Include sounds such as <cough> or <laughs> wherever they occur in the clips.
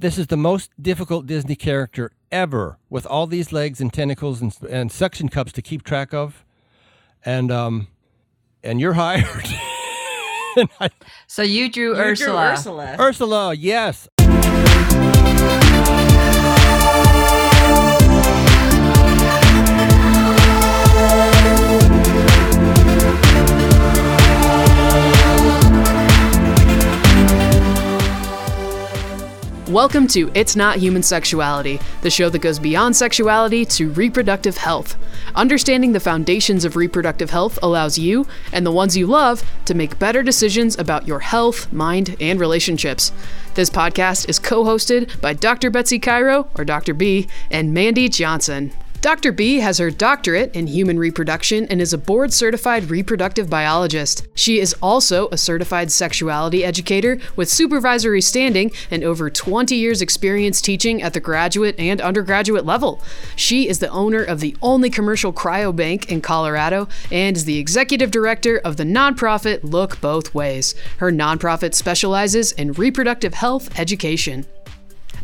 This is the most difficult Disney character ever, with all these legs and tentacles and, and suction cups to keep track of, and um, and you're <laughs> hired. And I- So you drew You drew Ursula. Ursula. Ursula, yes. Welcome to It's Not Human Sexuality, the show that goes beyond sexuality to reproductive health. Understanding the foundations of reproductive health allows you and the ones you love to make better decisions about your health, mind, and relationships. This podcast is co hosted by Dr. Betsy Cairo, or Dr. B, and Mandy Johnson. Dr. B has her doctorate in human reproduction and is a board certified reproductive biologist. She is also a certified sexuality educator with supervisory standing and over 20 years' experience teaching at the graduate and undergraduate level. She is the owner of the only commercial cryobank in Colorado and is the executive director of the nonprofit Look Both Ways. Her nonprofit specializes in reproductive health education.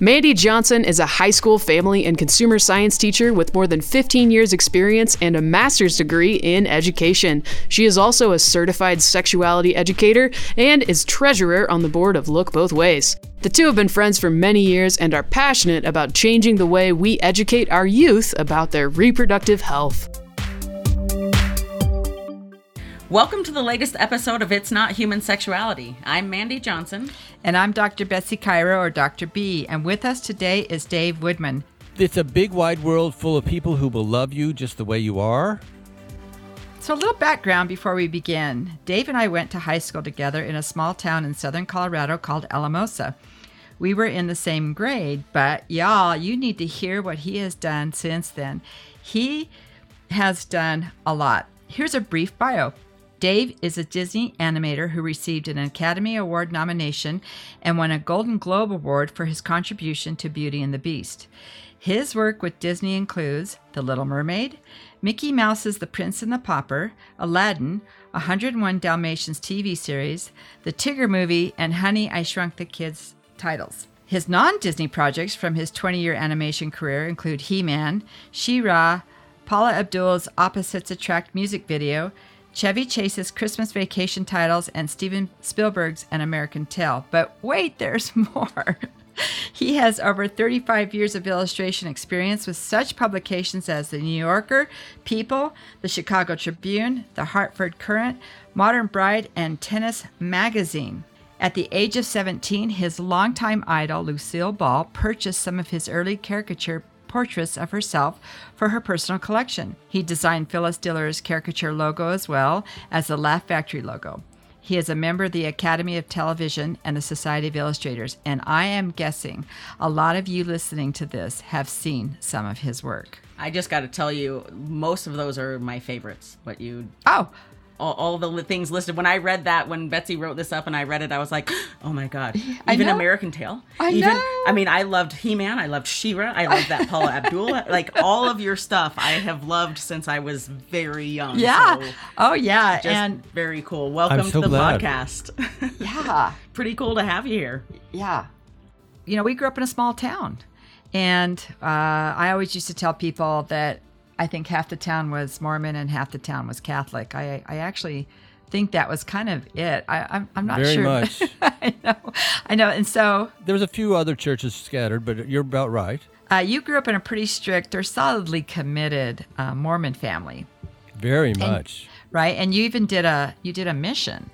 Mandy Johnson is a high school family and consumer science teacher with more than 15 years' experience and a master's degree in education. She is also a certified sexuality educator and is treasurer on the board of Look Both Ways. The two have been friends for many years and are passionate about changing the way we educate our youth about their reproductive health. Welcome to the latest episode of It's Not Human Sexuality. I'm Mandy Johnson. And I'm Dr. Betsy Cairo, or Dr. B. And with us today is Dave Woodman. It's a big wide world full of people who will love you just the way you are. So, a little background before we begin. Dave and I went to high school together in a small town in southern Colorado called Alamosa. We were in the same grade, but y'all, you need to hear what he has done since then. He has done a lot. Here's a brief bio. Dave is a Disney animator who received an Academy Award nomination and won a Golden Globe Award for his contribution to Beauty and the Beast. His work with Disney includes The Little Mermaid, Mickey Mouse's The Prince and the Pauper, Aladdin, 101 Dalmatians TV series, The Tigger movie, and Honey, I Shrunk the Kids titles. His non Disney projects from his 20 year animation career include He Man, She Ra, Paula Abdul's Opposites Attract music video, Chevy Chase's Christmas Vacation titles, and Steven Spielberg's An American Tail. But wait, <laughs> there's more. he has over 35 years of illustration experience with such publications as The New Yorker, People, The Chicago Tribune, The Hartford Courant, Modern Bride, and Tennis Magazine. At the age of 17, his longtime idol, Lucille Ball, purchased some of his early caricature portraits of herself for her personal collection. He designed Phyllis Diller's caricature logo as well as the Laugh Factory logo. He is a member of the Academy of Television and the Society of Illustrators, and I am guessing a lot of you listening to this have seen some of his work. I just got to tell you, most of those are my favorites. What you, Oh, all, all the li- things listed. When I read that, when Betsy wrote this up and I read it, I was like, <gasps> oh my God. <gasps> Even. American Tail. I Even, know. I mean, I loved He Man. I loved She Ra. I loved that Paula <laughs> Abdul. Like all of your stuff, I have loved since I was very young. yeah. So Oh, yeah. just and very cool. Welcome so to the glad. podcast. <laughs> yeah. Pretty cool to have you here. Yeah. You know, we grew up in a small town. And uh, I always used to tell people that I think half the town was Mormon and half the town was Catholic. I, I actually think that was kind of it. I, I'm, I'm not Very sure. much. <laughs> I know. I know. And so There was a few other churches scattered, but you're about right. uh, you grew up in a pretty strict or solidly committed uh, Mormon family, Very much. right? And you even did a you did a mission.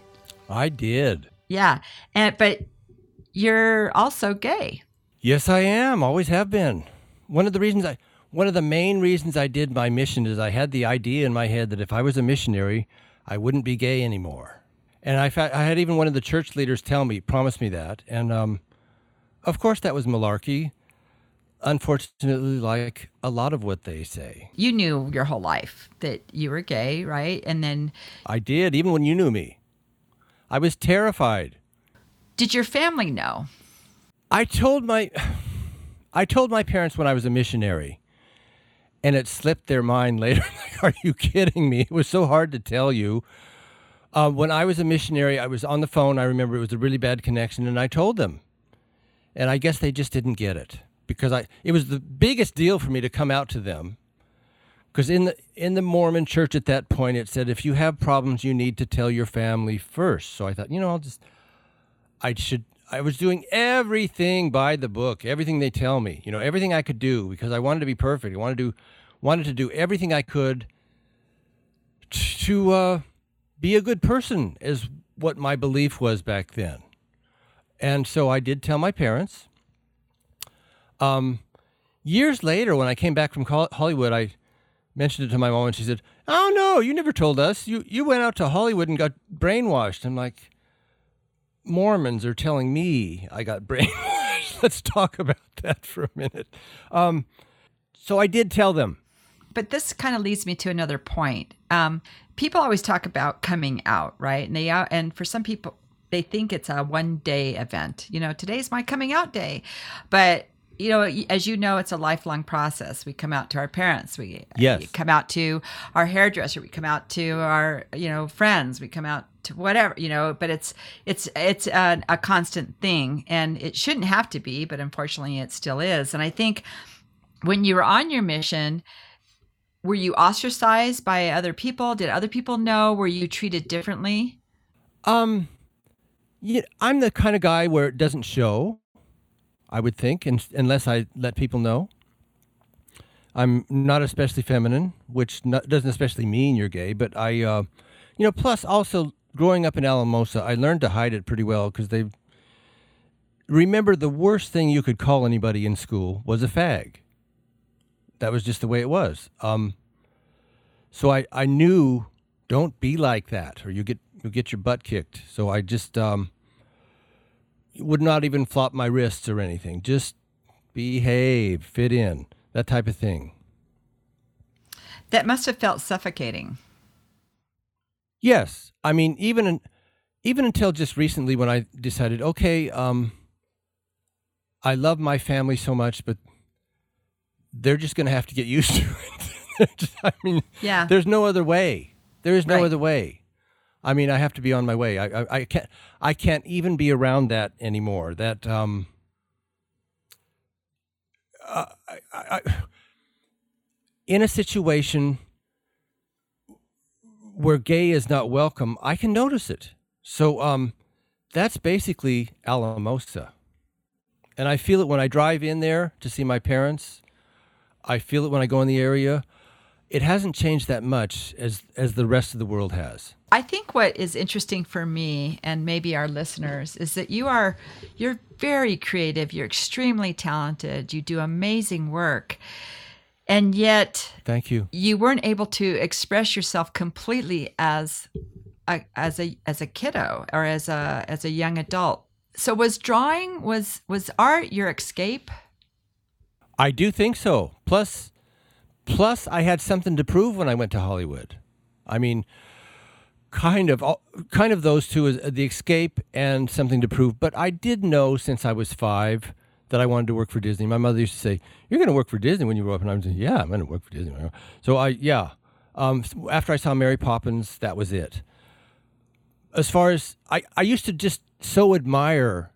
I did. Yeah. And but you're also gay. Yes, I am. Always have been. One of the reasons I, one of the main reasons I did my mission is I had the idea in my head that if I was a missionary, I wouldn't be gay anymore. And I, fa- I had even one of the church leaders tell me, promise me that. And um, of course, that was malarkey. Unfortunately, like a lot of what they say. You knew your whole life that you were gay, right? And then I did, even when you knew me. I was terrified. did your family know? I told my <sighs> I told my parents when I was a missionary and it slipped their mind later. <laughs> Like are you kidding me? It was so hard to tell you. Uh, when I was a missionary I was on the phone. I remember it was a really bad connection and I told them. And I guess they just didn't get it because I it was the biggest deal for me to come out to them because in the in the Mormon church at that point it said if you have problems you need to tell your family first. So I thought, you know, I'll just I should I was doing everything by the book, everything they tell me, you know, everything I could do because I wanted to be perfect. I wanted to wanted to do everything I could to uh, be a good person, is what my belief was back then. And so I did tell my parents. Um, years later, when I came back from Hollywood, I mentioned it to my mom, and she said, "Oh no, you never told us. You you went out to Hollywood and got brainwashed." I'm like, Mormons are telling me I got <laughs> brainwashed. Let's talk about that for a minute. Um, so I did tell them. But this kind of leads me to another point. Um, people always talk about coming out, right? And they out, and for some people, they think it's a one day event. You know, today's my coming out day, but you know, as you know, it's a lifelong process. We come out to our parents. We yes. come out to our hairdresser. We come out to our, you know, friends. We come out to whatever, you know. But it's it's it's a, a constant thing, and it shouldn't have to be, but unfortunately, it still is. And I think when you were on your mission, were you ostracized by other people? Did other people know? Were you treated differently? Um, yeah, I'm the kind of guy where it doesn't show. I would think, in, unless I let people know. I'm not especially feminine, which not, doesn't especially mean you're gay, but I, uh, you know, plus also growing up in Alamosa, I learned to hide it pretty well because they remember the worst thing you could call anybody in school was a fag. That was just the way it was. Um, so I, I knew don't be like that or you get you get your butt kicked. So I just um, would not even flop my wrists or anything. Just behave, fit in, that type of thing. That must have felt suffocating. Yes, I mean even even until just recently when I decided, okay, um, I love my family so much, but they're just going to have to get used <laughs> to it. I mean, yeah. there's no other way. There is no Right. other way. I mean, I have to be on my way. I, I, I can't. I can't even be around that anymore. That um. Uh, I, I, in a situation where gay is not welcome, I can notice it. So um, that's basically Alamosa, and I feel it when I drive in there to see my parents. I feel it when I go in the area. It hasn't changed that much as as the rest of the world has. I think what is interesting for me and maybe our listeners is that you are you're very creative, you're extremely talented, you do amazing work. And yet Thank you. you weren't able to express yourself completely as a as a as a kiddo or as a as a young adult. So was drawing was was art your escape? I do think so. Plus, plus, I had something to prove when I went to Hollywood. I mean, kind of, kind of those two is uh, the escape and something to prove. But I did know since I was five that I wanted to work for Disney. My mother used to say, "You're going to work for Disney when you grow up," and I was like, "Yeah, I'm going to work for Disney." when I grow up." So I, yeah. Um, after I saw Mary Poppins, that was it. As far as I, I used to just so admire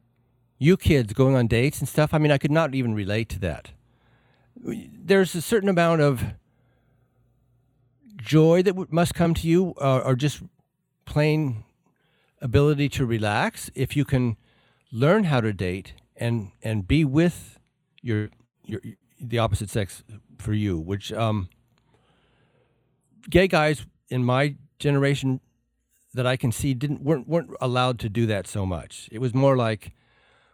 you kids going on dates and stuff. I mean, I could not even relate to that there's a certain amount of joy that w- must come to you, uh, or just plain ability to relax if you can learn how to date and and be with your your the opposite sex for you. Which um, gay guys in my generation that I can see didn't weren't weren't allowed to do that so much. It was more like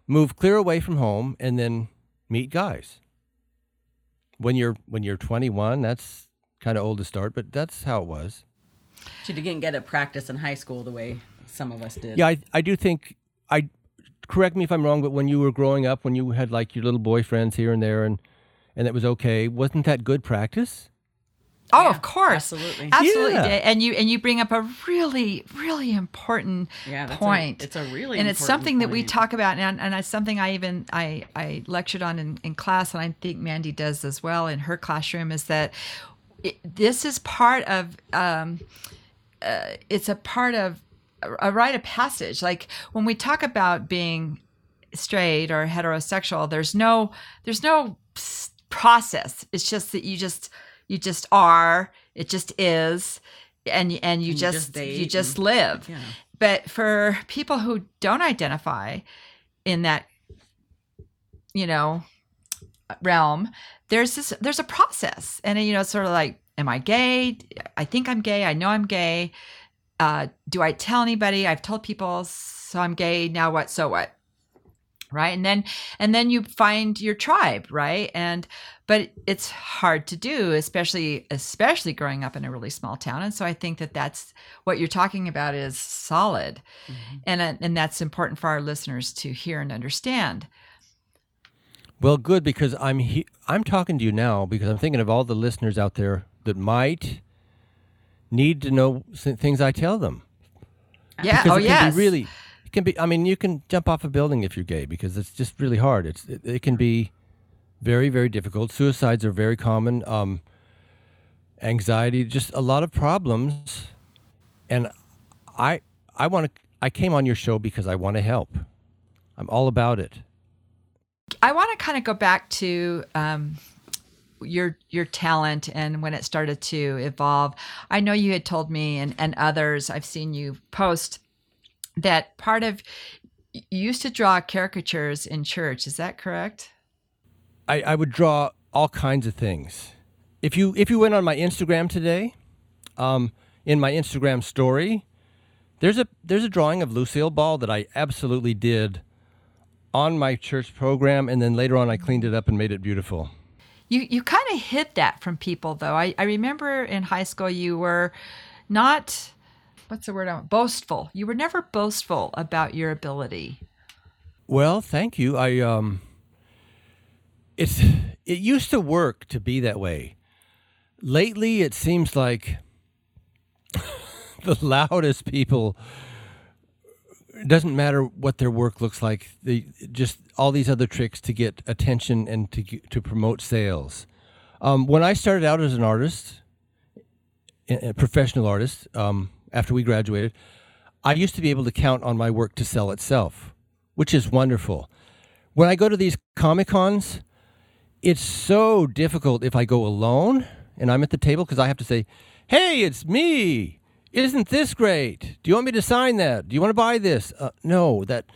move clear away from home and then meet guys when you're when you're 21 that's kind of old to start but that's how it was She didn't get a practice in high school the way some of us did. yeah i, I do think i correct me if i'm wrong but when you were growing up when you had like your little boyfriends here and there and and it was okay wasn't that good practice Oh, Yeah, of course. absolutely. Absolutely. Yeah. And you and you bring up a really, really important Yeah, that's a- point. it's a really and it's important something that we talk about and, and it's something I even I, I lectured on in, in class and I think Mandy does as well in her classroom is that it, this is part of um, uh, it's a part of a, a rite of passage. Like when we talk about being straight or heterosexual, there's no there's no process. It's just that you just you just are. It just is, and and you And you just, just you just and- live. Yeah. But for people who don't identify in that, you know, realm, there's this there's a process, and you know, sort of like, am I gay? I think I'm gay. I know I'm gay. Uh, do I tell anybody? I've told people, so I'm gay. Now what? So what? Right, and then and then you find your tribe, right? And but it's hard to do, especially especially growing up in a really small town. And so I think that that's what you're talking about is solid, and uh, and that's important for our listeners to hear and understand. Well, good because I'm he- I'm talking to you now because I'm thinking of all the listeners out there that might need to know things I tell them. Yeah. Because oh it can yes. be really it can be I mean you can jump off a building if you're gay because it's just really hard. It's it, it can be very very difficult. Suicides are very common. Um anxiety, just a lot of problems. And I I want to I came on your show because I want to help. I'm all about it. I want to kind of go back to um, your your talent and when it started to evolve. I know you had told me and, and others I've seen you post that part of you used to draw caricatures in church. Is that correct? I, I would draw all kinds of things. If you if you went on my Instagram today, um, in my Instagram story, there's a there's a drawing of Lucille Ball that I absolutely did on my church program, and then later on I cleaned it up and made it beautiful. You you kind of hid that from people though. I, I remember in high school you were not what's the word I want? boastful. You were never boastful about your ability. Well, thank you. I um it's it used to work to be that way. Lately it seems like <laughs> the loudest people it doesn't matter what their work looks like. They just all these other tricks to get attention and to to promote sales. Um, when I started out as an artist, a professional artist, um, after we graduated, I used to be able to count on my work to sell itself, which is wonderful. When I go to these Comic Cons, it's so difficult if I go alone and I'm at the table because I have to say, "Hey, it's me. Isn't this great? Do you want me to sign that? Do you want to buy this?" Uh, no, that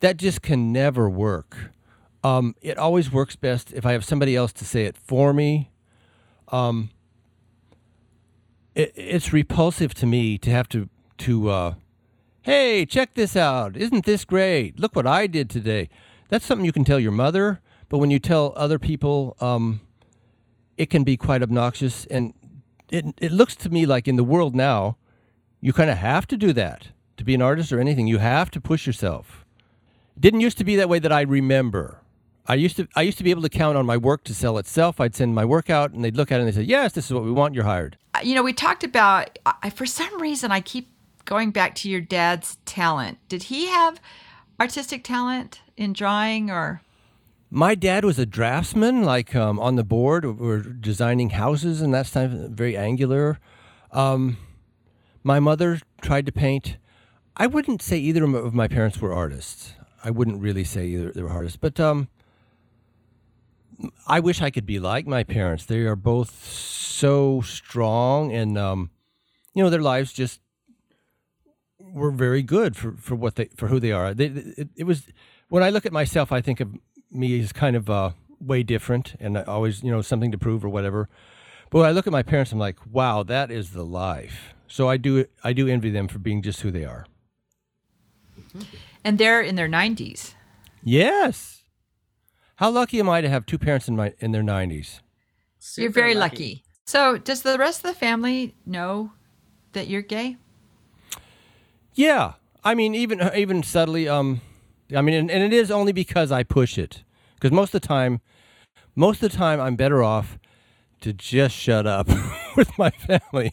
that just can never work. Um, it always works best if I have somebody else to say it for me. Um, it, it's repulsive to me to have to to uh, hey, check this out. Isn't this great? Look what I did today. That's something you can tell your mother, but when you tell other people, um, it can be quite obnoxious. And it, it looks to me like in the world now, you kind of have to do that to be an artist or anything. You have to push yourself. Didn't used to be that way that I remember. I used to I used to be able to count on my work to sell itself. I'd send my work out, and they'd look at it and they'd say, "Yes, this is what we want. You're hired." You know, we talked about, I, for some reason, I keep going back to your dad's talent. Did he have artistic talent in drawing or? My dad was a draftsman, like um, on the board, or designing houses and that stuff, very angular. Um, my mother tried to paint. I wouldn't say either of my parents were artists. I wouldn't really say either they were artists, but um, I wish I could be like my parents. They are both so strong, and um, you know their lives just were very good for, for what they for who they are. They, it, it was when I look at myself, I think of me as kind of uh, way different, and I always you know something to prove or whatever. But when I look at my parents, I'm like, wow, that is the life. So I do I do envy them for being just who they are. And they're in their 90s. Yes. How lucky am I to have two parents in my in their 90s? You're Super very lucky. So, does the rest of the family know that you're gay? Yeah, I mean, even even subtly. Um, I mean, and, and it is only because I push it. Because most of the time, most of the time, I'm better off to just shut up <laughs> with my family.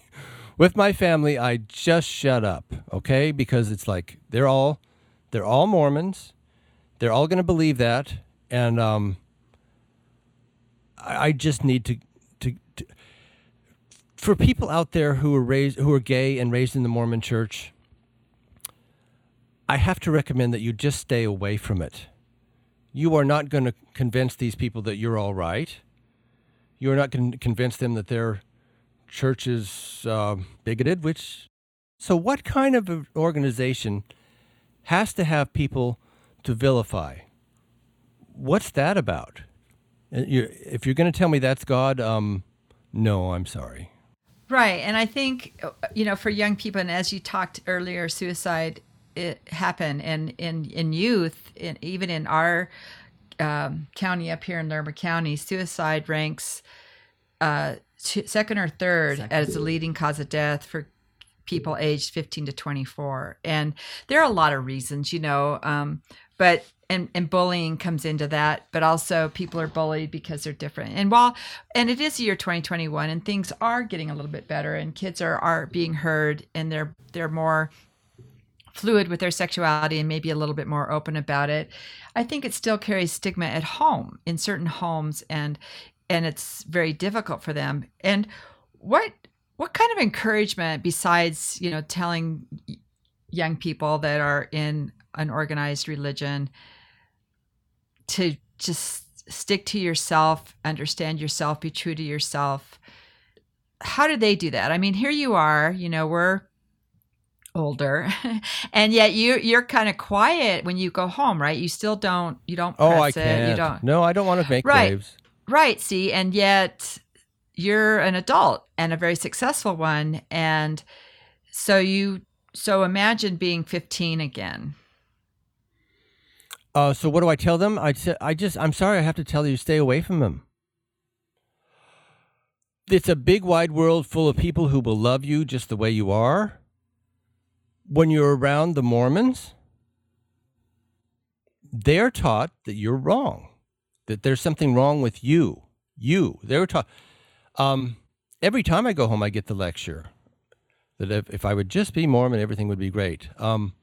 With my family, I just shut up. Okay, because it's like they're all they're all Mormons. They're all going to believe that, and um, I, I just need to, to to for people out there who are raised who are gay and raised in the Mormon Church. I have to recommend that you just stay away from it. You are not going to convince these people that you're all right. You're not going to convince them that their church is uh, bigoted, which. So, what kind of organization has to have people to vilify? What's that about? Uh, you- If you're going to tell me that's God, um, no, I'm sorry. Right. And I think, uh, you know, for young people, and as you talked earlier, suicide it happened in, in, in youth, in, even in our um, county up here in Larimer County, suicide ranks uh, t- second or third as the leading cause of death for people aged 15 to 24. And there are a lot of reasons, you know, um, but and, and bullying comes into that, but also people are bullied because they're different. And while and it is year 2021 and things are getting a little bit better and kids are are being heard and they're they're more fluid with their sexuality and maybe a little bit more open about it. I think it still carries stigma at home in certain homes and and it's very difficult for them. And what what kind of encouragement besides, you know, telling young people that are in an organized religion to just stick to yourself, understand yourself, be true to yourself. How do they do that? I mean, here you are, you know, we're older <laughs> and yet you you're kind of quiet when you go home right you still don't you don't Oh, I it can't. you don't No, I don't want to make Right. waves. Right. See, and yet you're an adult and a very successful one. And so you, so imagine being 15 again. Uh, so what do I tell them? I said, I just, I'm sorry, I have to tell you, stay away from them. It's a big, wide world full of people who will love you just the way you are. When you're around the Mormons, they're taught that you're wrong, that there's something wrong with you. You. they're taught. Um, every time I go home, I get the lecture that if, if I would just be Mormon, everything would be great. Um,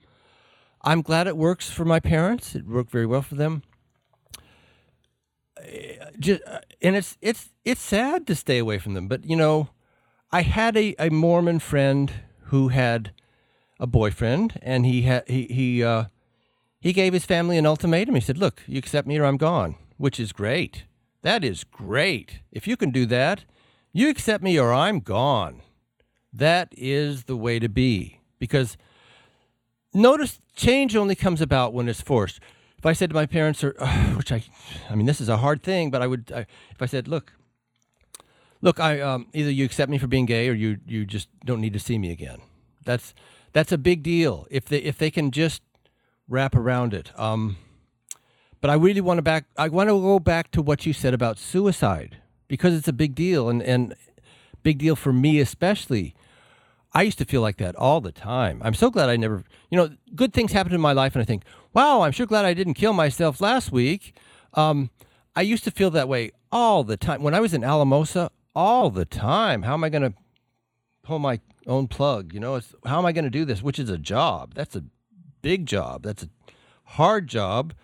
I'm glad it works for my parents. It worked very well for them. Just, and it's it's it's sad to stay away from them. But you know, I had a, a Mormon friend who had a boyfriend, and he had he he uh, he gave his family an ultimatum. He said, "Look, you accept me or I'm gone," which is great. That is great. If you can do that, you accept me or I'm gone. That is the way to be because notice change only comes about when it's forced. If I said to my parents, or which I, I mean, this is a hard thing, but I would, I, if I said, look, look, I um, either you accept me for being gay or you you just don't need to see me again. That's that's a big deal. If they if they can just wrap around it. Um, but I really want to back. I want to go back to what you said about suicide because it's a big deal and and big deal for me especially. I used to feel like that all the time. I'm so glad I never, you know, good things happen in my life, and I think, wow, I'm sure glad I didn't kill myself last week. Um, I used to feel that way all the time. When I was in Alamosa, all the time. How am I going to pull my own plug? You know, how am I going to do this? Which is a job. That's a big job. That's a hard job.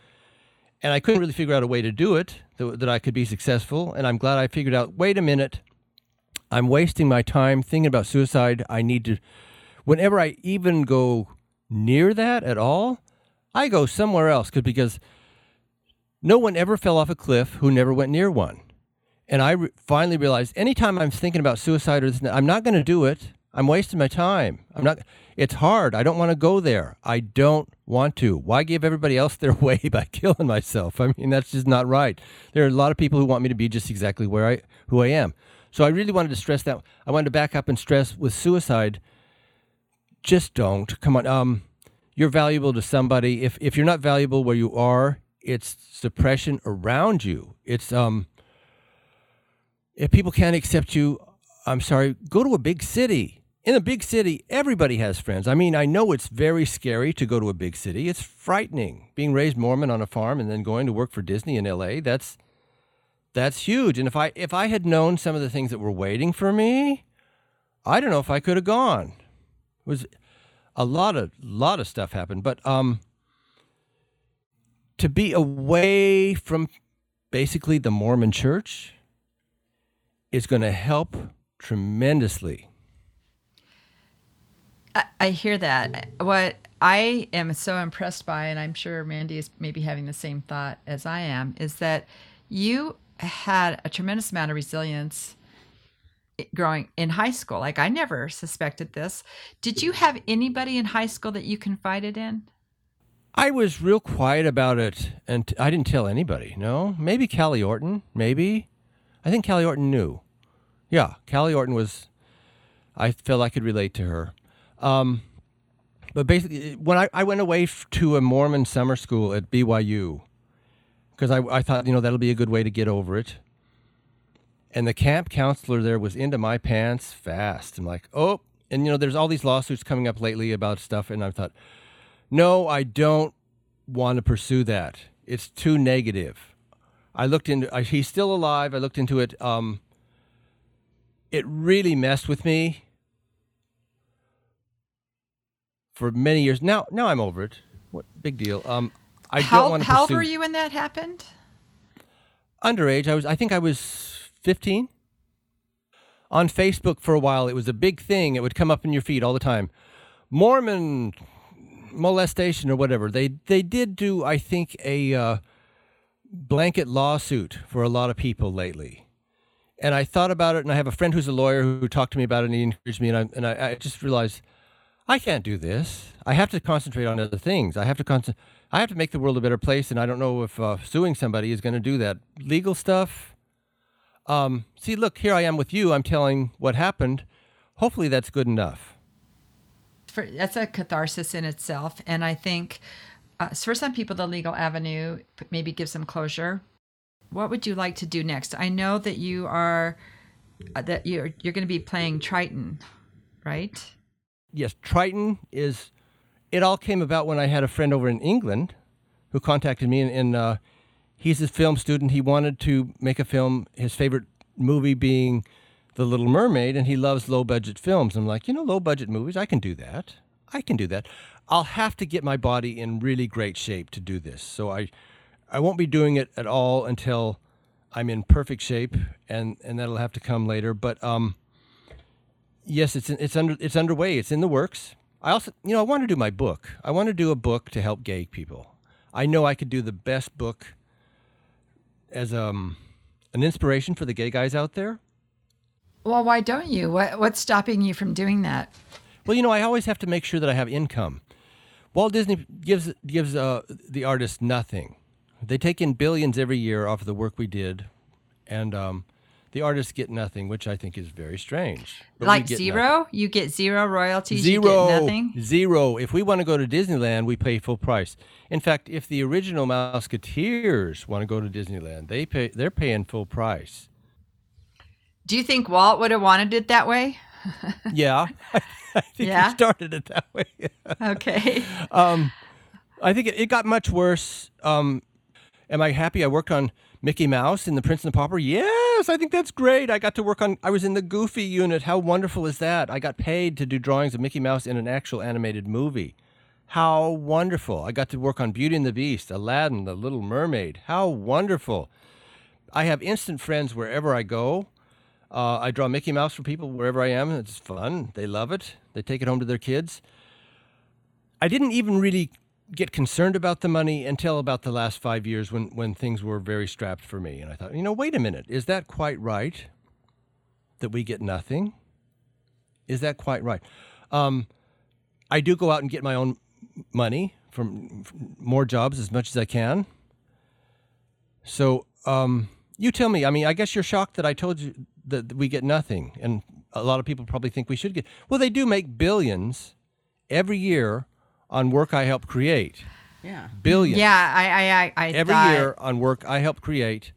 And I couldn't really figure out a way to do it that, that I could be successful. And I'm glad I figured out wait a minute. I'm wasting my time thinking about suicide. I need to, whenever I even go near that at all, I go somewhere else because no one ever fell off a cliff who never went near one. And I re- finally realized anytime I'm thinking about suicide or this, I'm not going to do it. I'm wasting my time. I'm not. It's hard. I don't want to go there. I don't want to. Why give everybody else their <laughs> way by killing myself? I mean, that's just not right. There are a lot of people who want me to be just exactly where I who I am. So I really wanted to stress that. I wanted to back up and stress with suicide. Just don't. Come on. Um, you're valuable to somebody. If if you're not valuable where you are, it's suppression around you. It's um. If people can't accept you, I'm sorry. Go to a big city. In a big city, everybody has friends. I mean, I know it's very scary to go to a big city. It's frightening. Being raised Mormon on a farm and then going to work for Disney in LA, that's that's huge. And if I if I had known some of the things that were waiting for me, I don't know if I could have gone. It was a lot of lot of stuff happened, but um to be away from basically the Mormon church is going to help tremendously. I, I hear that. What I am so impressed by, and I'm sure Mandy is maybe having the same thought as I am, is that you had a tremendous amount of resilience growing in high school. Like I never suspected this. Did you have anybody in high school that you confided in? I was real quiet about it, and I didn't tell anybody. No, maybe Callie Orton. Maybe, I think Callie Orton knew. Yeah, Callie Orton was. I felt I could relate to her. Um, but basically, when I, I went away f- to a Mormon summer school at BYU, because I, I thought, you know, that'll be a good way to get over it. And the camp counselor there was into my pants fast. I'm like, oh, and you know, there's all these lawsuits coming up lately about stuff. And I thought, no, I don't want to pursue that. It's too negative. I looked into, I, he's still alive. I looked into it. Um, it really messed with me for many years. Now, now I'm over it. What big deal? Um, I how, don't want to how old pursue were you when that happened? underage. I was, I think I was 15. On Facebook for a while, it was a big thing. It would come up in your feed all the time. Mormon molestation or whatever. They they did do, I think, a uh, blanket lawsuit for a lot of people lately. And I thought about it, and I have a friend who's a lawyer who talked to me about it, and he encouraged me, and I and I, I just realized I can't do this. I have to concentrate on other things. I have to con- I have to make the world a better place, and I don't know if uh, suing somebody is going to do that. Legal stuff. Um, see, look, here I am with you. I'm telling what happened. Hopefully, that's good enough. For, that's a catharsis in itself, and I think uh, for some people, the legal avenue maybe gives them closure. What would you like to do next? I know that you are uh, that you're you're going to be playing Triton, right? yes, Triton is. It all came about when I had a friend over in England who contacted me, and, and uh, he's a film student. He wanted to make a film. His favorite movie being The Little Mermaid, and he loves low budget films. I'm like, you know, low budget movies. I can do that. I can do that. I'll have to get my body in really great shape to do this. So I, I won't be doing it at all until I'm in perfect shape, and and that'll have to come later. But um, yes, it's it's under it's underway. It's in the works. I also, you know, I want to do my book. I want to do a book to help gay people. I know I could do the best book as um an inspiration for the gay guys out there. Well, why don't you? What what's stopping you from doing that? Well, you know, I always have to make sure that I have income. Walt Disney gives gives uh, the artist nothing. They take in billions every year off of the work we did, and um, the artists get nothing, which I think is very strange. But like zero? nothing. You get zero royalties. You Zero, get nothing. zero. If we want to go to Disneyland, we pay full price. In fact, if the original Mouseketeers want to go to Disneyland, they pay. They're paying full price. Do you think Walt would have wanted it that way? <laughs> Yeah, <laughs> I think Yeah? he started it that way. <laughs> Okay. um, I think it, it got much worse. Um, am I happy? I worked on Mickey Mouse in The Prince and the Pauper. Yes, I think that's great. I got to work on. I was in the Goofy unit. How wonderful is that? I got paid to do drawings of Mickey Mouse in an actual animated movie. How wonderful! I got to work on Beauty and the Beast, Aladdin, The Little Mermaid. How wonderful! I have instant friends wherever I go. Uh, I draw Mickey Mouse for people wherever I am. It's fun. They love it. They take it home to their kids. I didn't even really get concerned about the money until about the last five years when, when things were very strapped for me. And I thought, you know, wait a minute. Is that quite right that we get nothing? Is that quite right? Um, I do go out and get my own money from, from more jobs as much as I can. So um, you tell me. I mean, I guess you're shocked that I told you that we get nothing, and a lot of people probably think we should get. Well, they do make billions every year on work I help create. Yeah. Billions Yeah, I, I, I, I every thought- year on work I help create.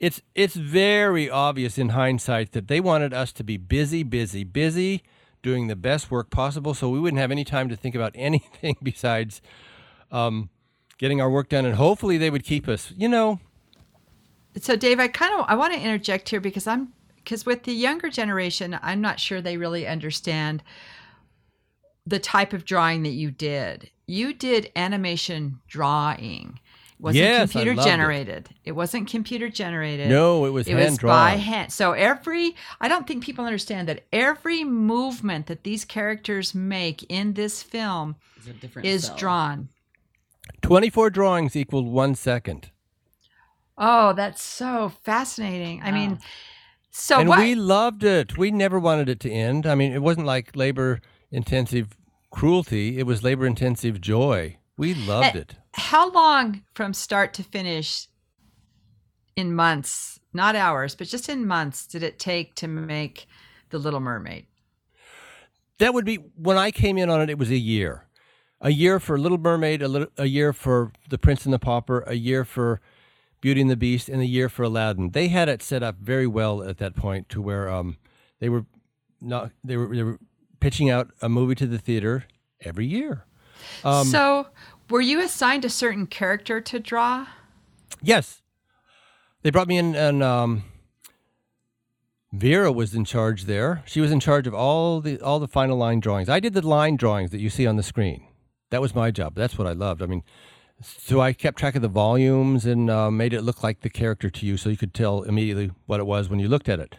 It's it's very obvious in hindsight that they wanted us to be busy, busy, busy, doing the best work possible, so we wouldn't have any time to think about <laughs> anything besides um, getting our work done, and hopefully they would keep us. You know, So, Dave, I kind of I want to interject here because I'm because with the younger generation, I'm not sure they really understand the type of drawing that you did. You did animation drawing. It wasn't Yes, I computer loved it. generated. It. wasn't computer generated. No, it was it was hand by drawn. hand. So every I don't think people understand that every movement that these characters make in this film It's is cell. drawn. 24 drawings equaled one second. Oh, that's so fascinating. I mean, so and what? we loved it. We never wanted it to end. I mean, it wasn't like labor intensive cruelty, it was labor intensive joy. We loved Eh, it. How long from start to finish in months, not hours, but just in months, did it take to make The Little Mermaid? That would be when I came in on it, it was a year. A year for Little Mermaid, a, little, a year for The Prince and the Pauper, a year for Beauty and the Beast, and a year for Aladdin. They had it set up very well at that point to where um, they were not they were they were pitching out a movie to the theater every year. Um, so, were you assigned a certain character to draw? Yes. They brought me in and um Vera was in charge there. She was in charge of all the all the final line drawings. I did the line drawings that you see on the screen. That was my job. That's what I loved. I mean, so I kept track of the volumes and uh, made it look like the character to you, so you could tell immediately what it was when you looked at it.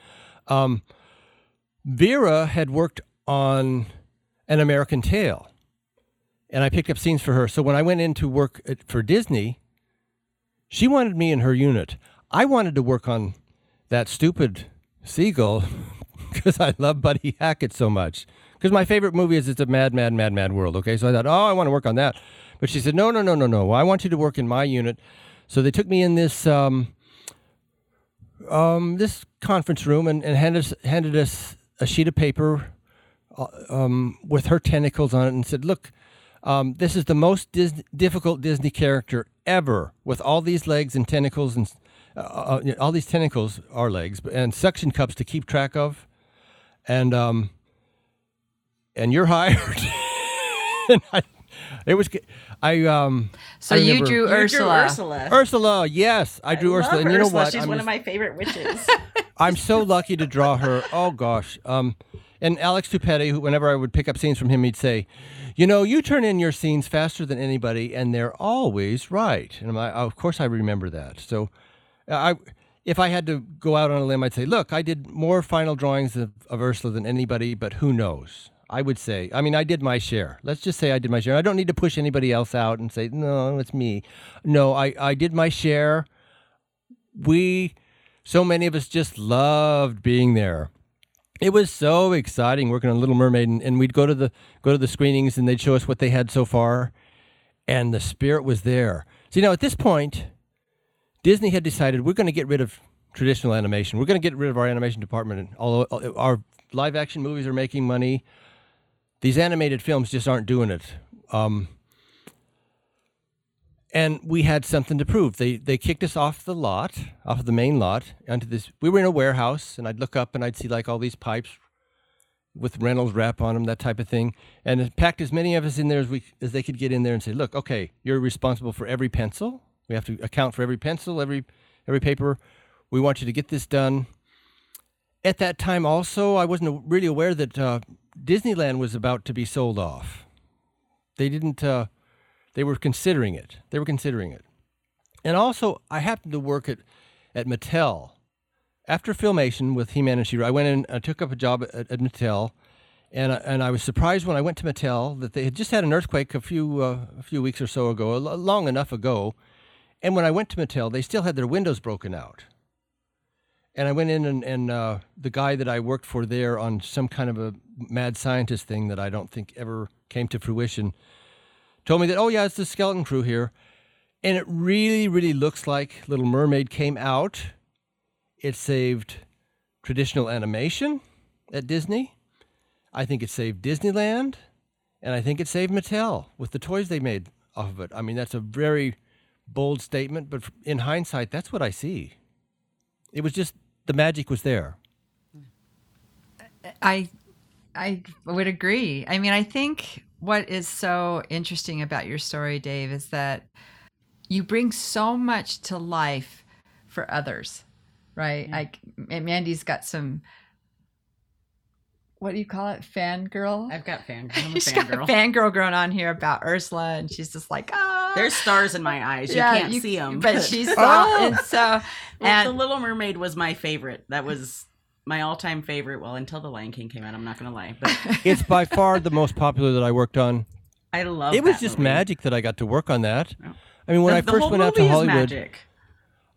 Um, Vera had worked on An American Tail, and I picked up scenes for her. So when I went in to work at, for Disney, she wanted me in her unit. I wanted to work on that stupid seagull <laughs> because I love Buddy Hackett so much. Because my favorite movie is It's a Mad, Mad, Mad, Mad World. Okay, so I thought, oh, I want to work on that. But she said, no, no, no, no, no. I want you to work in my unit. So they took me in this um, um, this conference room and, and handed us, handed us a sheet of paper um, with her tentacles on it and said, look, um, this is the most dis- difficult Disney character ever, with all these legs and tentacles and uh, uh, all these tentacles are legs and suction cups to keep track of, and um, and you're <laughs> hired. and I, it was, I um, So I you drew You drew Ursula. Ursula. Ursula, yes, I drew love Ursula, and you know Ursula. what? She's I'm one just- of my favorite witches. <laughs> <laughs> I'm so lucky to draw her. Oh gosh. Um, and Alex Topete, whenever I would pick up scenes from him, he'd say, "You know, you turn in your scenes faster than anybody, and they're always right." And I'm like, oh, of course, I remember that. So, I, if I had to go out on a limb, I'd say, "Look, I did more final drawings of, of Ursula than anybody, but who knows?" I would say, I mean, I did my share. Let's just say I did my share. I don't need to push anybody else out and say, "No, it's me." No, I, I did my share. We so many of us just loved being there. It was so exciting working on Little Mermaid, and, and we'd go to the go to the screenings, and they'd show us what they had so far, and the spirit was there. So you know, at this point, Disney had decided we're going to get rid of traditional animation. We're going to get rid of our animation department, and although our live action movies are making money, these animated films just aren't doing it. Um, and we had something to prove. They they kicked us off the lot, off of the main lot, onto this. We were in a warehouse, and I'd look up and I'd see like all these pipes with Reynolds wrap on them, that type of thing, and it packed as many of us in there as we as they could get in there and say, "Look, okay, you're responsible for every pencil. We have to account for every pencil, every every paper. We want you to get this done." At that time, also, I wasn't really aware that uh, Disneyland was about to be sold off. They didn't. Uh, they were considering it. They were considering it. And also, I happened to work at, at Mattel. After filmation with He-Man and She-Ra, I went in, I took up a job at, at Mattel, and I, and I was surprised when I went to Mattel that they had just had an earthquake a few uh, a few weeks or so ago, long enough ago. And when I went to Mattel, they still had their windows broken out. And I went in, and, and uh, the guy that I worked for there on some kind of a mad scientist thing that I don't think ever came to fruition told me that, oh, yeah, it's the skeleton crew here. And it really, really looks like Little Mermaid came out. It saved traditional animation at Disney. I think it saved Disneyland. And I think it saved Mattel with the toys they made off of it. I mean, that's a very bold statement, but in hindsight, that's what I see. It was just the magic was there. I I would agree. I mean, I think what is so interesting about your story, Dave, is that you bring so much to life for others, right? Like and Mandy's got some what do you call it? Fangirl? I've got fangirl. <laughs> I'm a she's got fangirl. fangirl going on here about Ursula, and she's just like, ah. There's stars in my eyes. You can't see them. But she's <laughs> saw, and so Well, and the Little Mermaid was my favorite. That was my all-time favorite. Well, until the Lion King came out, I'm not gonna lie, but <laughs> It's by far the most popular that I worked on. I love. it was just movie. magic that I got to work on that. Yeah. I mean, when The- I first went out to Hollywood, magic.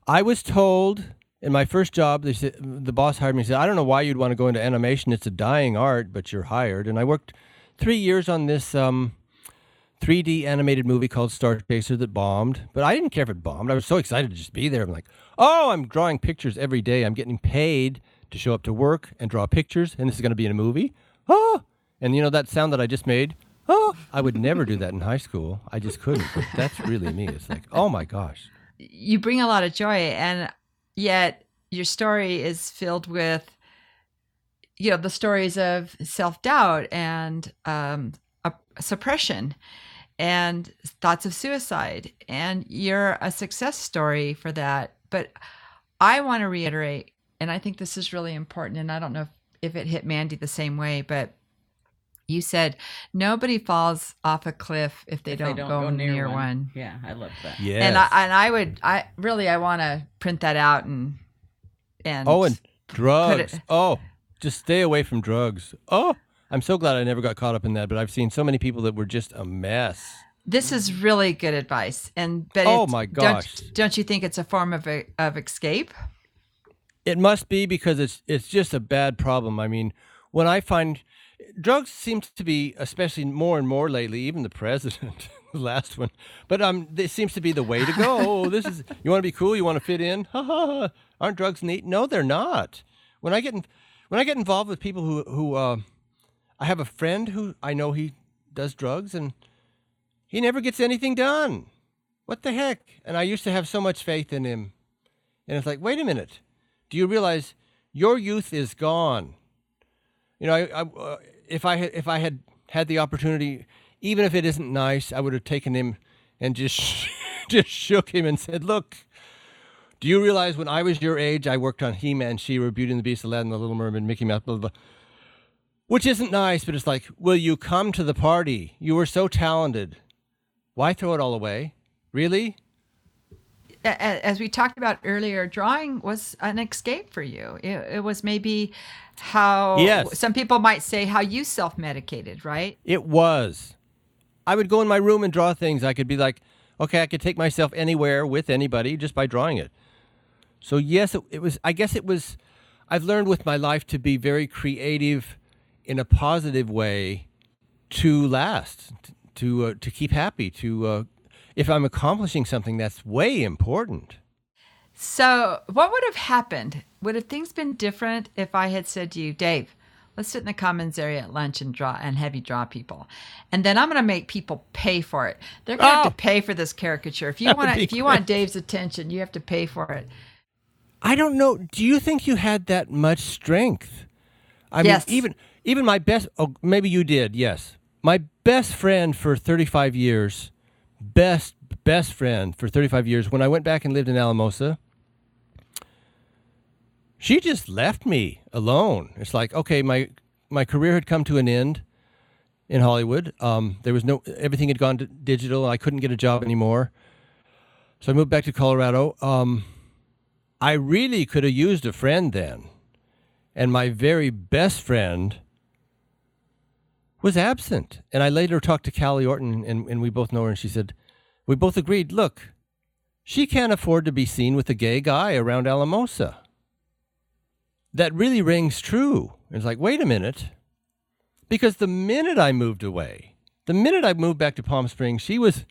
I was told in my first job, they said the boss hired me. He said, "I don't know why you'd want to go into animation. It's a dying art, but you're hired." And I worked three years on this um, 3D animated movie called Star Chaser that bombed. But I didn't care if it bombed. I was so excited to just be there. I'm like, "Oh, I'm drawing pictures every day. I'm getting paid to show up to work and draw pictures, and this is going to be in a movie." Oh, and you know that sound that I just made. Oh, I would never do that in high school. I just couldn't. But that's really me. It's like, oh my gosh. you bring a lot of joy and yet your story is filled with you know the stories of self-doubt and um, suppression and thoughts of suicide and you're a success story for that but i want to reiterate and i think this is really important and i don't know if, if it hit mandy the same way but you said nobody falls off a cliff if they, If don't, go, near, one. Yeah, I love that. Yeah. And I and I would I really I want to print that out and and Oh, and drugs. it- Oh, just stay away from drugs. Oh, I'm so glad I never got caught up in that. But I've seen so many people that were just a mess. this is really good advice. And but Oh it's- my don't- gosh. don't, you think it's a form of a, of escape? It must be because it's it's just a bad problem. I mean, when I find drugs seems to be, especially more and more lately, even the president, <laughs> the last one. But um, this seems to be the way to go. Oh, <laughs> this is you want to be cool, you want to fit in. Ha ha ha! Aren't drugs neat? No, they're not. When I get in, when I get involved with people who who uh, I have a friend who I know he does drugs and he never gets anything done. What the heck? And I used to have so much faith in him. And it's like, wait a minute. Do you realize your youth is gone? You know, I, I, uh, if I if I had had the opportunity, even if it isn't nice, I would have taken him and just <laughs> just shook him and said, "Look, do you realize when I was your age, I worked on He-Man, She-Ra, Beauty and the Beast, Aladdin, The Little Mermaid, Mickey Mouse, blah blah." blah. Which isn't nice, but it's like, will you come to the party? You were so talented. Why throw it all away? Really? As we talked about earlier, drawing was an escape for you. It, it was maybe how Yes. some people might say how you self medicated, right? It was. I would go in my room and draw things. I could be like, okay, I could take myself anywhere with anybody just by drawing it. So yes, it, it was. I guess it was. I've learned with my life to be very creative, in a positive way, to last, to uh, to keep happy. To uh, if I'm accomplishing something, that's way important. So, what would have happened? Would have things been different if I had said to you, Dave, let's sit in the commons area at lunch and draw and have you draw people, and then I'm going to make people pay for it. They're going to have Oh. to pay for this caricature. If you <laughs> want, if you want Dave's attention, you have to pay for it. I don't know. Do you think you had that much strength? I Yes. mean, even even my best. Oh, maybe you did. Yes, my best friend for thirty five years, best best friend for thirty five years. When I went back and lived in Alamosa, she just left me alone. It's like okay, my my career had come to an end in Hollywood. Um, there was no everything had gone digital. I couldn't get a job anymore, so I moved back to Colorado. Um, I really could have used a friend then. And my very best friend was absent. And I later talked to Callie Orton, and, and we both know her, and she said, We both agreed, look, she can't afford to be seen with a gay guy around Alamosa. That really rings true. And It's like, wait a minute. Because the minute I moved away, the minute I moved back to Palm Springs, she was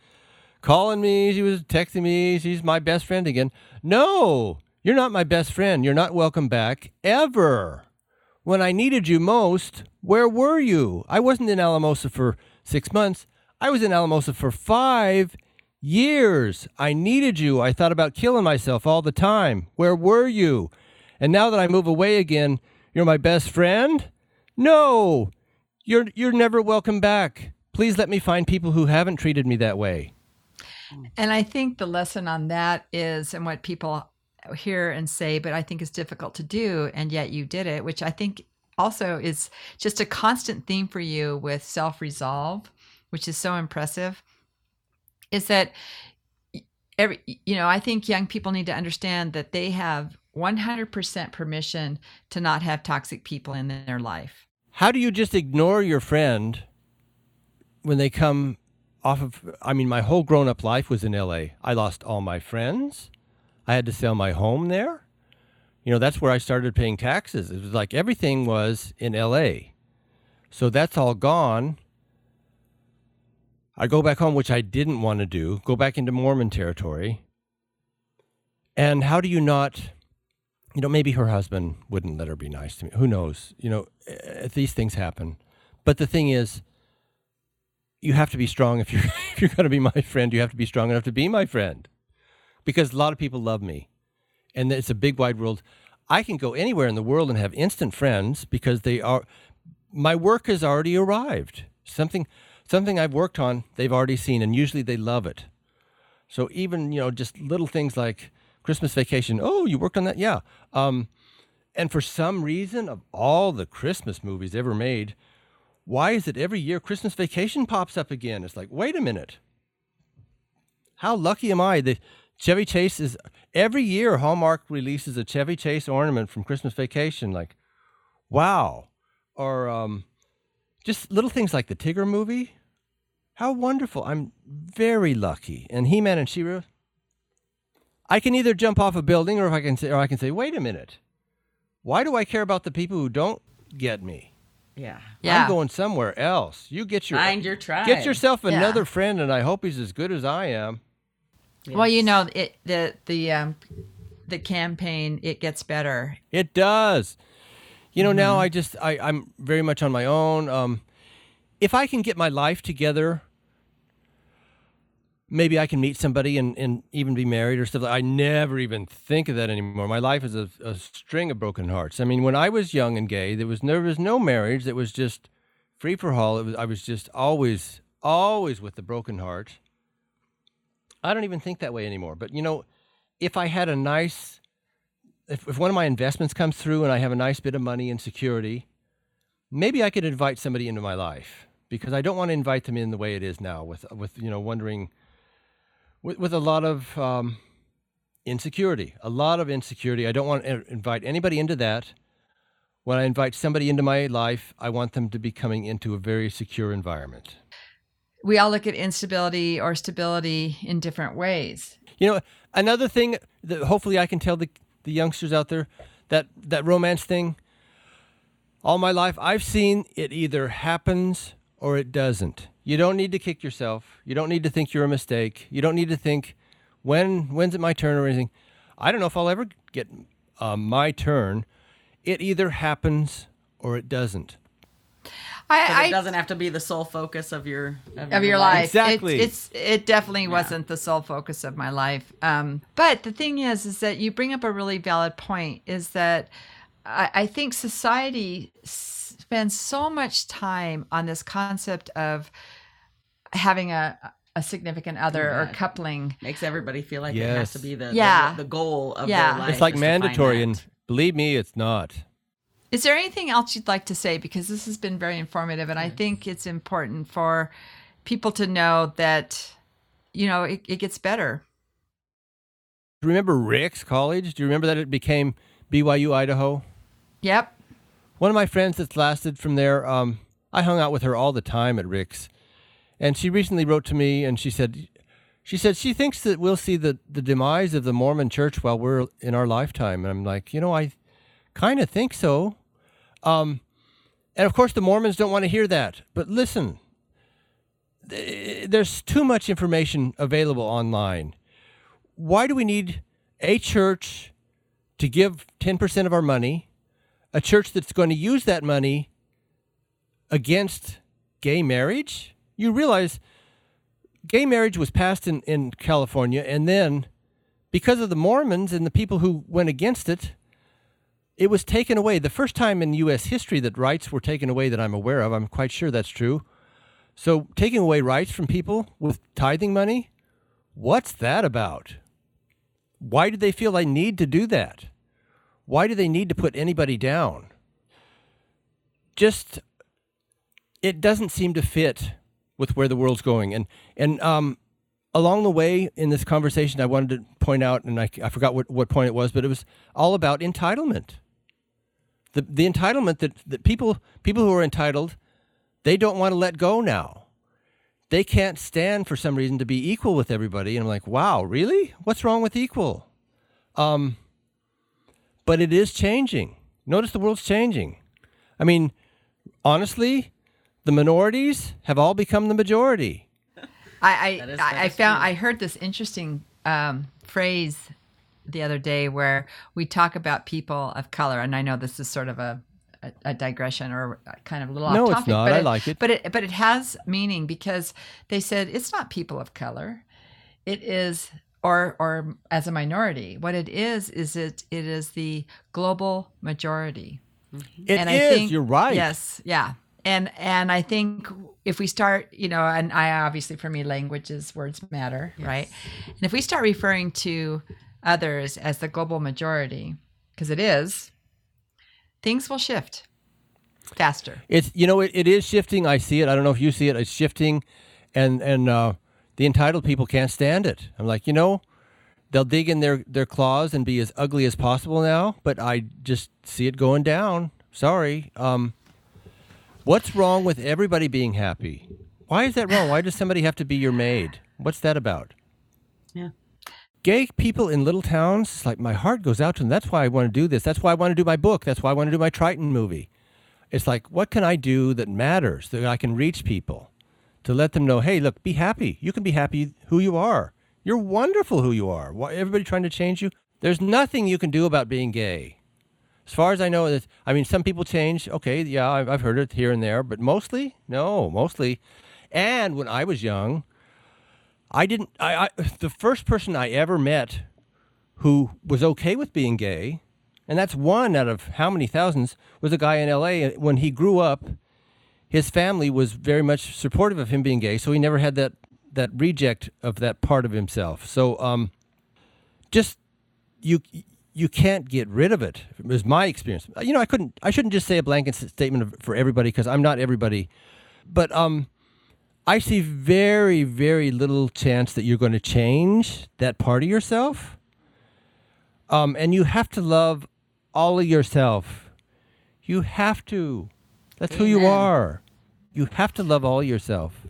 calling me, she was texting me, she's my best friend again. No, you're not my best friend. You're not welcome back ever. When I needed you most, where were you? I wasn't in Alamosa for six months. I was in Alamosa for five years. I needed you. I thought about killing myself all the time. Where were you? And now that I move away again, you're my best friend? No, you're, you're never welcome back. Please let me find people who haven't treated me that way. And I think the lesson on that is, and what people hear and say, but I think is difficult to do, and yet you did it, which I think also is just a constant theme for you with self resolve, which is so impressive. is that every you know i think young people need to understand that they have 100% permission to not have toxic people in their life How do you just ignore your friend when they come off of? I mean, my whole grown up life was in LA. I lost all my friends. I had to sell my home there. You know, that's where I started paying taxes. It was like everything was in LA. So that's all gone. I go back home, which I didn't want to do, go back into Mormon territory. And how do you not you know, maybe her husband wouldn't let her be nice to me. Who knows? You know, eh, these things happen. But the thing is, you have to be strong if you're <laughs> if you're going to be my friend. You have to be strong enough to be my friend, because a lot of people love me, and it's a big wide world. I can go anywhere in the world and have instant friends because they are. My work has already arrived. Something something I've worked on, they've already seen, and usually they love it. So even you know, just little things like Christmas vacation. Oh, you worked on that? Yeah. Um, and for some reason, of all the Christmas movies ever made, why is it every year Christmas vacation pops up again? It's like, wait a minute. How lucky am I that Chevy Chase is every year Hallmark releases a Chevy Chase ornament from Christmas vacation? Like, wow. Or um, just little things like the Tigger movie. How wonderful. I'm very lucky. And He Man and She Ra, I can either jump off a building or if I can say or I can say, wait a minute. Why do I care about the people who don't get me? Yeah. yeah I'm going somewhere else. You get your Find your tribe. get yourself Yeah. another friend and I hope he's as good as I am. Well you know it the the um the campaign it gets better It does. You know, now I just I, I'm very much on my own. Um, if I can get my life together, maybe I can meet somebody and, and even be married or stuff. Like that. I never even think of that anymore. My life is a, a string of broken hearts. I mean, when I was young and gay, there was there was no marriage. It was just free for all. It was I was just always always with the broken heart. I don't even think that way anymore. But you know, if I had a nice if, if one of my investments comes through and I have a nice bit of money and security, maybe I could invite somebody into my life because I don't want to invite them in the way it is now with with you know wondering with, with a lot of um, insecurity, a lot of insecurity. I don't want to invite anybody into that. When I invite somebody into my life, I want them to be coming into a very secure environment. We all look at instability or stability in different ways You know, another thing that hopefully I can tell the, the youngsters out there that that romance thing. All my life, I've seen it either happens or it doesn't. You don't need to kick yourself. You don't need to think you're a mistake. You don't need to think when when's it my turn or anything. I don't know if I'll ever get uh, my turn. It either happens or it doesn't. I, But I it doesn't have to be the sole focus of your of your life. Exactly. It's, it's it definitely wasn't the sole focus of my life. Um, but the thing is, is that you bring up a really valid point. Is that I, I think society spends so much time on this concept of having a a significant other or coupling. Makes everybody feel like it has to be the, Yeah. the the goal of Yeah. their life. It's like is to find mandatory, and believe me, it's not. Is there anything else you'd like to say? Because this has been very informative, and I think it's important for people to know that you know it, it gets better. Do you remember Ricks College? Do you remember that it became BYU Idaho? Yep. One of my friends that's lasted from there, um, I hung out with her all the time at Rick's, and she recently wrote to me and she said, she said she thinks that we'll see the, the demise of the Mormon Church while we're in our lifetime. And I'm like, you know, I kind of think so. Um, and of course, the Mormons don't want to hear that. But listen, there's too much information available online. Why do we need a church to give 10% of our money? a church that's going to use that money against gay marriage? You realize gay marriage was passed in, in California, and then because of the Mormons and the people who went against it, it was taken away. The first time in U.S. history that rights were taken away that I'm aware of, I'm quite sure that's true. So, taking away rights from people with tithing money, what's that about? Why do they feel they need to do that? Why do they need to put anybody down? Just, it doesn't seem to fit with where the world's going. And, and um, along the way in this conversation, I wanted to point out, and I, I forgot what, what point it was, but it was all about entitlement. The, the entitlement that, that people people who are entitled, they don't want to let go now. They can't stand for some reason to be equal with everybody. And I'm like, wow, really? What's wrong with equal? Um, but it is changing. Notice the world's changing. I mean, honestly, the minorities have all become the majority. I I, I, that I is found true. I heard this interesting um, phrase the other day where we talk about people of color, and I know this is sort of a a, a digression or a kind of a little No, off it's topic. not. But I like it. But it but it has meaning because they said it's not people of color, it is or or as a minority. What it is is it it is the global majority. Mm-hmm. It is. and I think you're right. Yes, yeah. And and I think if we start, you know, and I obviously for me languages words matter, right? And if we start referring to others as the global majority, because it is, things will shift faster. It's you know it, it is shifting. I see it. I don't know if you see it. It's shifting, and and uh, the entitled people can't stand it. I'm like, you know, they'll dig in their their claws and be as ugly as possible now. But I just see it going down. Sorry. Um, what's wrong with everybody being happy? Why is that wrong? Why does somebody have to be your maid? What's that about? Gay people in little towns, like my heart goes out to them. That's why I want to do this. That's why I want to do my book. That's why I want to do my Triton movie. It's like, what can I do that matters, that I can reach people to let them know, hey, look, be happy. You can be happy who you are. You're wonderful who you are. Why everybody trying to change you? There's nothing you can do about being gay. As far as I know, I mean, some people change. Okay, yeah, I've heard it here and there, but mostly, no, mostly. And when I was young, I didn't. I, I the first person I ever met who was okay with being gay, and that's one out of how many thousands, was a guy in L.A. When he grew up, his family was very much supportive of him being gay, so he never had that that reject of that part of himself. So, um, just you you can't get rid of it. It was my experience. You know, I couldn't. I shouldn't just say a blanket statement for everybody because I'm not everybody. But um, I see very very little chance that you're going to change that part of yourself. Um, and you have to love all of yourself. You have to. That's who you are. You have to love all yourself.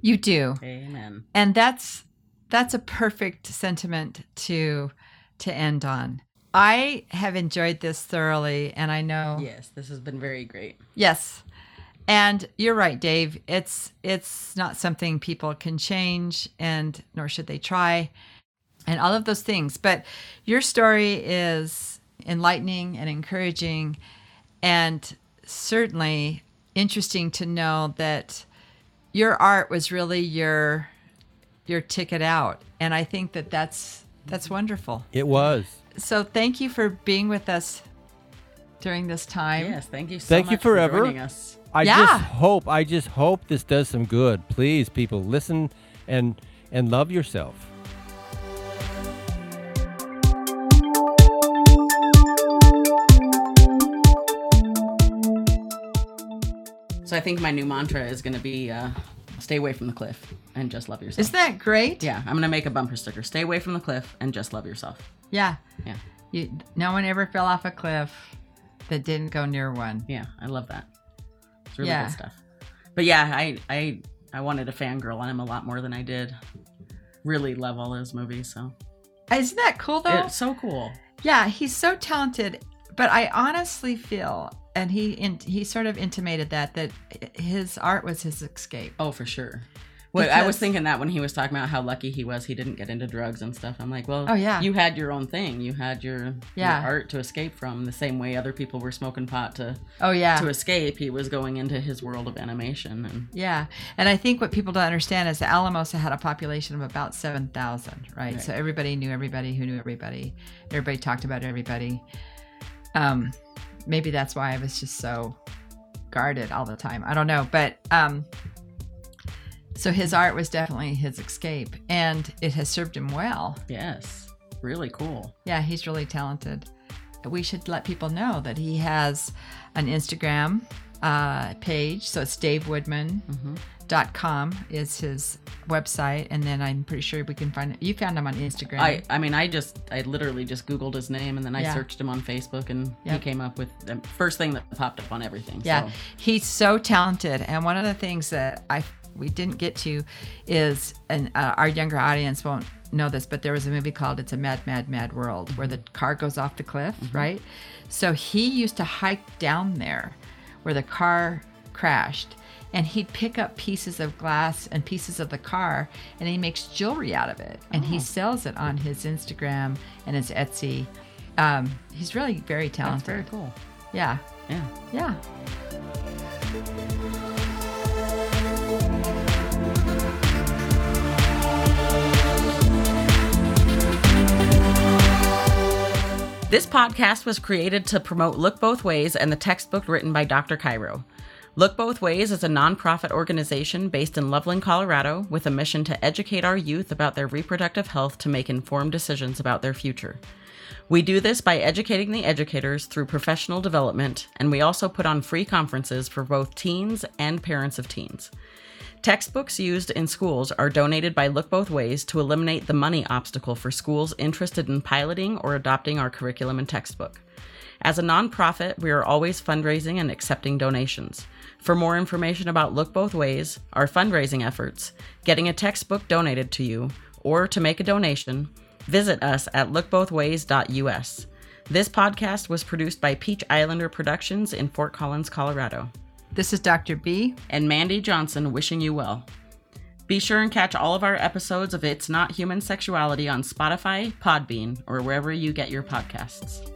You do. Amen. and that's that's a perfect sentiment to to end on i have enjoyed this thoroughly and i know Yes, this has been very great. yes and you're right dave it's it's not something people can change and nor should they try and all of those things but your story is enlightening and encouraging and certainly interesting to know that your art was really your your ticket out and i think that that's that's wonderful It was. so thank you for being with us during this time Yes, thank you so Thank you much for forever. joining us. I Yeah. just hope I just hope this does some good. Please, people, listen and and love yourself. So I think my new mantra is going to be uh, stay away from the cliff and just love yourself. isn't that great yeah, I'm going to make a bumper sticker. Stay away from the cliff and just love yourself. yeah Yeah. you, no one ever fell off a cliff that didn't go near one Yeah, I love that. It's really Yeah. good stuff. But yeah, I I I wanted to fangirl on him a lot more than I did. Really love all those movies, so isn't that cool though it's so cool. Yeah, he's so talented, but I honestly feel, and he in, he sort of intimated that that his art was his escape. Oh, for sure. Well, I was thinking that when he was talking about how lucky he was, he didn't get into drugs and stuff. I'm like, well, Oh, yeah. you had your own thing. You had your, Yeah. your art to escape from. The same way other people were smoking pot to Oh yeah, to escape, he was going into his world of animation. And yeah. And I think what people don't understand is that Alamosa had a population of about seven thousand, right? Right. So everybody knew everybody who knew everybody. Everybody talked about everybody. Um, maybe that's why I was just so guarded all the time. I don't know, but um. So his art was definitely his escape, and it has served him well. yes, really cool. Yeah, he's really talented. We should let people know that he has an Instagram uh, page. So it's Dave Woodman. lookbothways.com is his website. And then I'm pretty sure we can find it. You found him on Instagram. I, I mean, I just, I literally just Googled his name and then I Yeah. searched him on Facebook and he came up with the first thing that popped up on everything. Yeah, So. he's so talented, and one of the things that I we didn't get to is, and uh, our younger audience won't know this, but there was a movie called "It's a Mad, Mad, Mad World" where the car goes off the cliff, right? So he used to hike down there, where the car crashed. And he'd pick up pieces of glass and pieces of the car, and he makes jewelry out of it, and he sells it on his Instagram and his Etsy. Um, he's really very That's talented. very cool. Yeah, Yeah. yeah. This podcast was created to promote Look Both Ways and the textbook written by Dr. Cairo. Look Both Ways is a nonprofit organization based in Loveland, Colorado, with a mission to educate our youth about their reproductive health to make informed decisions about their future. We do this by educating the educators through professional development, and we also put on free conferences for both teens and parents of teens. Textbooks used in schools are donated by Look Both Ways to eliminate the money obstacle for schools interested in piloting or adopting our curriculum and textbook. As a nonprofit, we are always fundraising and accepting donations. For more information about Look Both Ways, our fundraising efforts, getting a textbook donated to you, or to make a donation, visit us at lookbothways.us. This podcast was produced by Peach Islander Productions in Fort Collins, Colorado This is Dr. B. and Mandy Johnson wishing you well. Be sure and catch all of our episodes of It's Not Human Sexuality on Spotify, Podbean, or wherever you get your podcasts.